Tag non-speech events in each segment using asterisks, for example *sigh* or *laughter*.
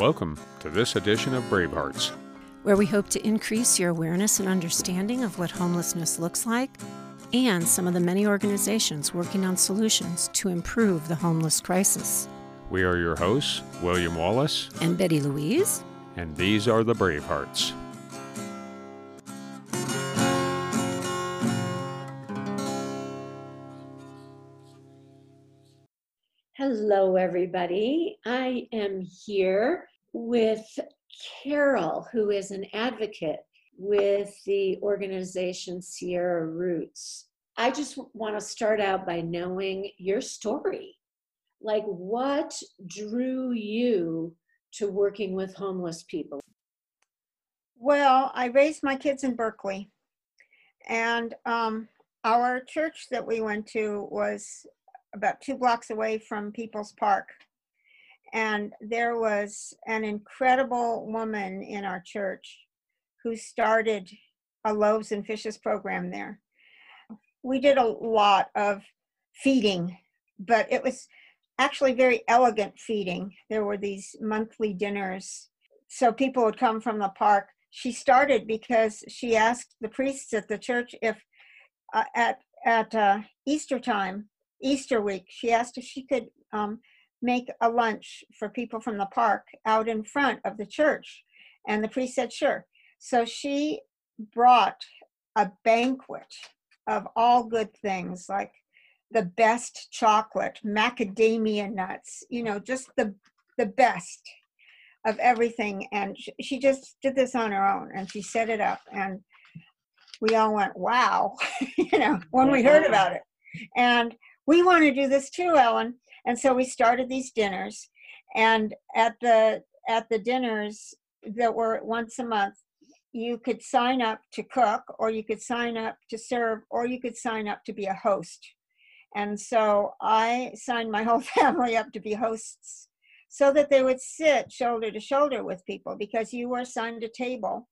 Welcome to this edition of Bravehearts, where we hope to increase your awareness and understanding of what homelessness looks like and some of the many organizations working on solutions to improve the homeless crisis. We are your hosts, William Wallace and Betty Louise, and these are the Bravehearts. Hello, everybody. I am here with Carol, who is an advocate with the organization Sierra Roots. I just want to start out by knowing your story. Like, what drew you to working with homeless people? Well, I raised my kids in Berkeley, and um, our church that we went to was about two blocks away from People's Park and there was an incredible woman in our church who started a loaves and fishes program there. We did a lot of feeding, but it was actually very elegant feeding. There were these monthly dinners. So people would come from the park. She started because she asked the priests at the church if uh, at at uh, Easter time, Easter week, she asked if she could um, make a lunch for people from the park out in front of the church. And the priest said, sure. So she brought a banquet of all good things like the best chocolate, macadamia nuts, you know, just the the best of everything. And she, she just did this on her own and she set it up and we all went, wow, *laughs* you know, when we heard about it. And we want to do this too, Ellen. And so we started these dinners. And at the at the dinners that were once a month you could sign up to cook or you could sign up to serve or you could sign up to be a host. And so i signed my whole *laughs* family up to be hosts so that they would sit shoulder to shoulder with people because you were assigned a table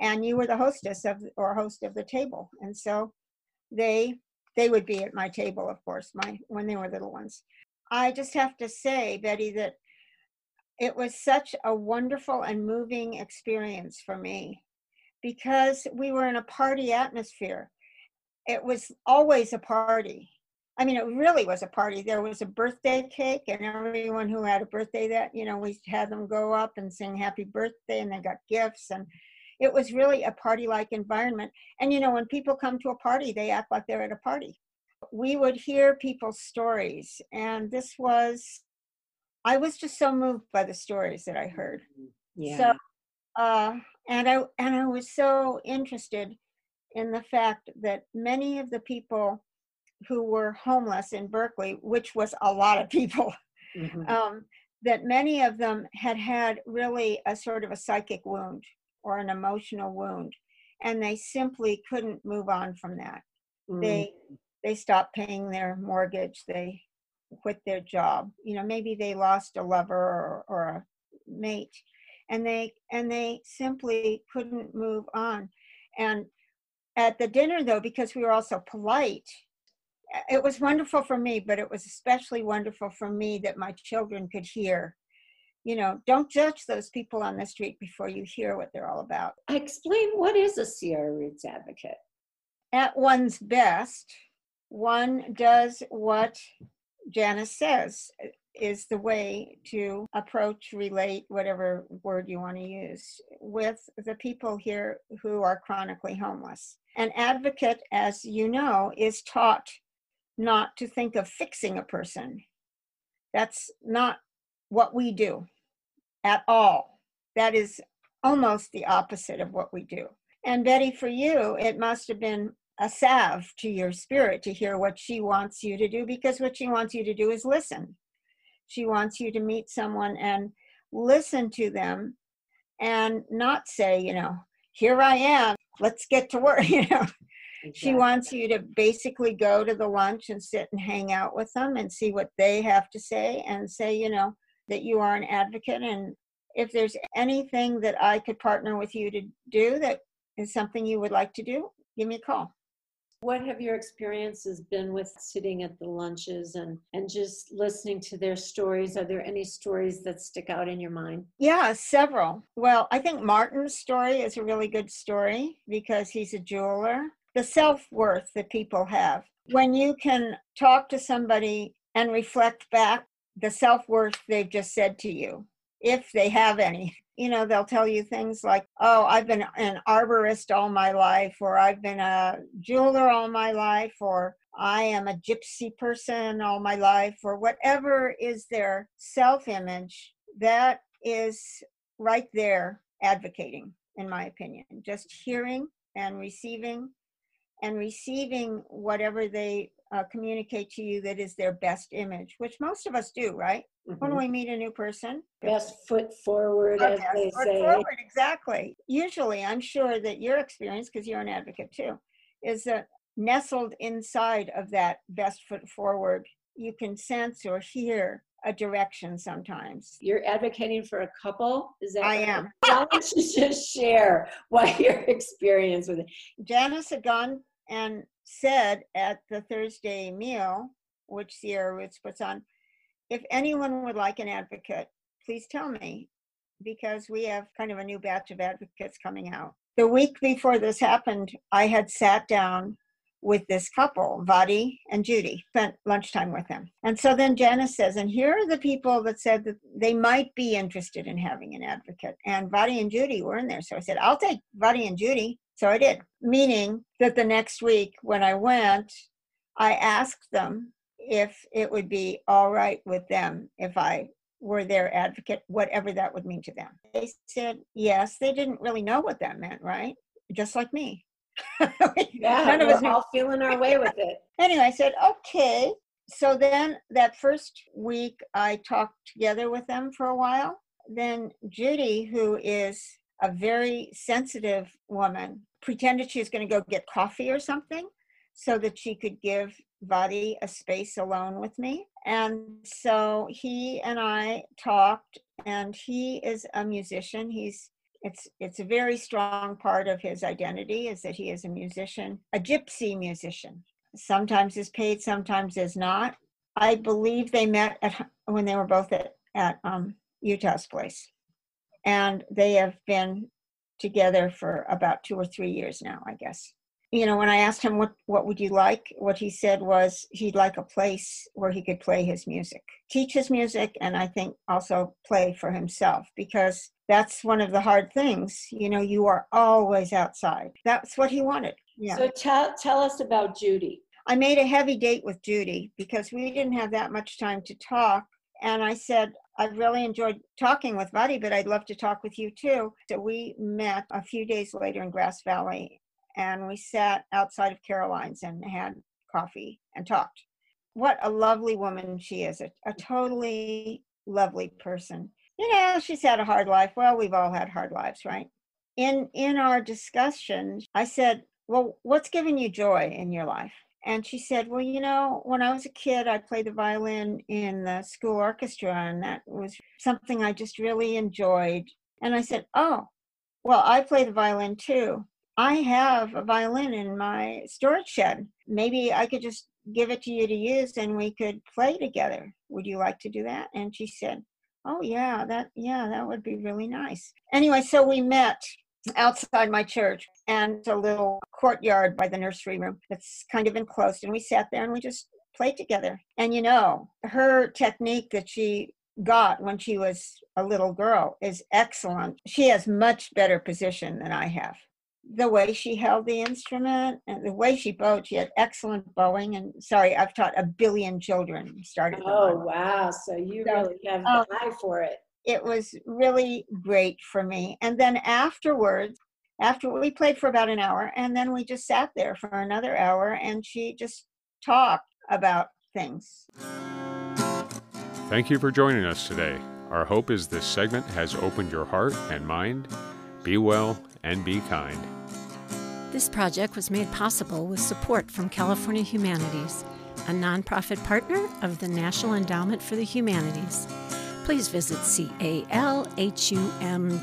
and you were the hostess of or host of the table. And so they they would be at my table of course my when they were little ones I just have to say, Betty, that it was such a wonderful and moving experience for me because we were in a party atmosphere. It was always a party. I mean, it really was a party. There was a birthday cake, and everyone who had a birthday that, you know, we had them go up and sing happy birthday, and they got gifts. And it was really a party like environment. And, you know, when people come to a party, they act like they're at a party we would hear people's stories and this was i was just so moved by the stories that i heard yeah so uh and i and i was so interested in the fact that many of the people who were homeless in berkeley which was a lot of people mm-hmm. um, that many of them had had really a sort of a psychic wound or an emotional wound and they simply couldn't move on from that. Mm-hmm. they they stopped paying their mortgage they quit their job. You know maybe they lost a lover or, or a mate and they and they simply couldn't move on. And at the dinner though because we were all so polite it was wonderful for me but it was especially wonderful for me that my children could hear you know don't judge those people on the street before you hear what they're all about explain what is a sierra roots advocate at one's best one does what Janice says is the way to approach, relate, whatever word you want to use, with the people here who are chronically homeless. An advocate, as you know, is taught not to think of fixing a person. That's not what we do at all. That is almost the opposite of what we do. And Betty, for you, it must have been a salve to your spirit to hear what she wants you to do because what she wants you to do is listen. She wants you to meet someone and listen to them and not say, you know, here I am, let's get to work, *laughs* you know. Exactly. She wants you to basically go to the lunch and sit and hang out with them and see what they have to say and say, you know, that you are an advocate and if there's anything that I could partner with you to do that is something you would like to do, give me a call. What have your experiences been with sitting at the lunches and, and just listening to their stories? Are there any stories that stick out in your mind? Yeah, several. Well, I think Martin's story is a really good story because he's a jeweler. The self worth that people have. When you can talk to somebody and reflect back the self worth they've just said to you, if they have any. *laughs* You know, they'll tell you things like, oh, I've been an arborist all my life, or I've been a jeweler all my life, or I am a gypsy person all my life, or whatever is their self image, that is right there advocating, in my opinion. Just hearing and receiving and receiving whatever they uh, communicate to you that is their best image, which most of us do, right? When Mhm. we meet a new person, Best foot forward, as best they foot say. forward, exactly. Usually, I'm sure that your experience, because you're an advocate too, is that nestled inside of that best foot forward, you can sense or hear a direction sometimes. You're advocating for a couple? Is that I am. Why don't you just share what your *laughs* experience with it? Janice had gone and said at the Thursday meal, which Sierra Roots puts on, if anyone would like an advocate, please tell me, because we have kind of a new batch of advocates coming out. The week before this happened, I had sat down with this couple, Vadi and Judy, spent lunchtime with them. And so then Janice says, and here are the people that said that they might be interested in having an advocate. And Vadi and Judy were in there. So I said, I'll take Vadi and Judy. So I did, meaning that the next week when I went, I asked them if it would be all right with them if I were their advocate, whatever that would mean to them. They said yes. They didn't really know what that meant, right? Just like me. *laughs* Yeah, None of us all feeling our way with it. Anyway, I said, okay. So then that first week, I talked together with them for a while. Then Judy, who is a very sensitive woman, pretended she was going to go get coffee or something so that she could give Vadi a space alone with me. And so he and I talked, and he is a musician. He's it's it's a very strong part of his identity is that he is a musician, a gypsy musician. Sometimes is paid, sometimes is not. I believe they met at when they were both at at um, Utah's place, and they have been together for about two or three years now, I guess. You know, when I asked him what what would you like, what he said was he'd like a place where he could play his music, teach his music, and I think also play for himself because that's one of the hard things. You know, you are always outside. That's what he wanted. Yeah. So tell tell us about Judy. I made a heavy date with Judy because we didn't have that much time to talk. And I said, I've really enjoyed talking with Vadi, but I'd love to talk with you too. So we met a few days later in Grass Valley and we sat outside of Caroline's and had coffee and talked. What a lovely woman she is, a, a totally lovely person. You know, she's had a hard life. Well, we've all had hard lives, right? In in our discussion, I said, Well, what's given you joy in your life? And she said, Well, you know, when I was a kid, I played the violin in the school orchestra, and that was something I just really enjoyed. And I said, Oh, well, I play the violin too. I have a violin in my storage shed. Maybe I could just give it to you to use and we could play together. Would you like to do that? And she said, Oh, yeah, that, yeah, that would be really nice. Anyway, so we met outside my church and a little courtyard by the nursery room that's kind of enclosed. And we sat there and we just played together. And you know, her technique that she got when she was a little girl is excellent. She has much better position than I have. The way she held the instrument and the way she bowed, she had excellent bowing. And sorry, I've taught a billion children started. Oh wow! So you So, really have um, the eye for it. It was really great for me. And then afterwards, after we played for about an hour, and then we just sat there for another hour, and she just talked about things. Thank you for joining us today. Our hope is this segment has opened your heart and mind. Be well and be kind. This project was made possible with support from California Humanities, a nonprofit partner of the National Endowment for the Humanities. Please visit calhum.org.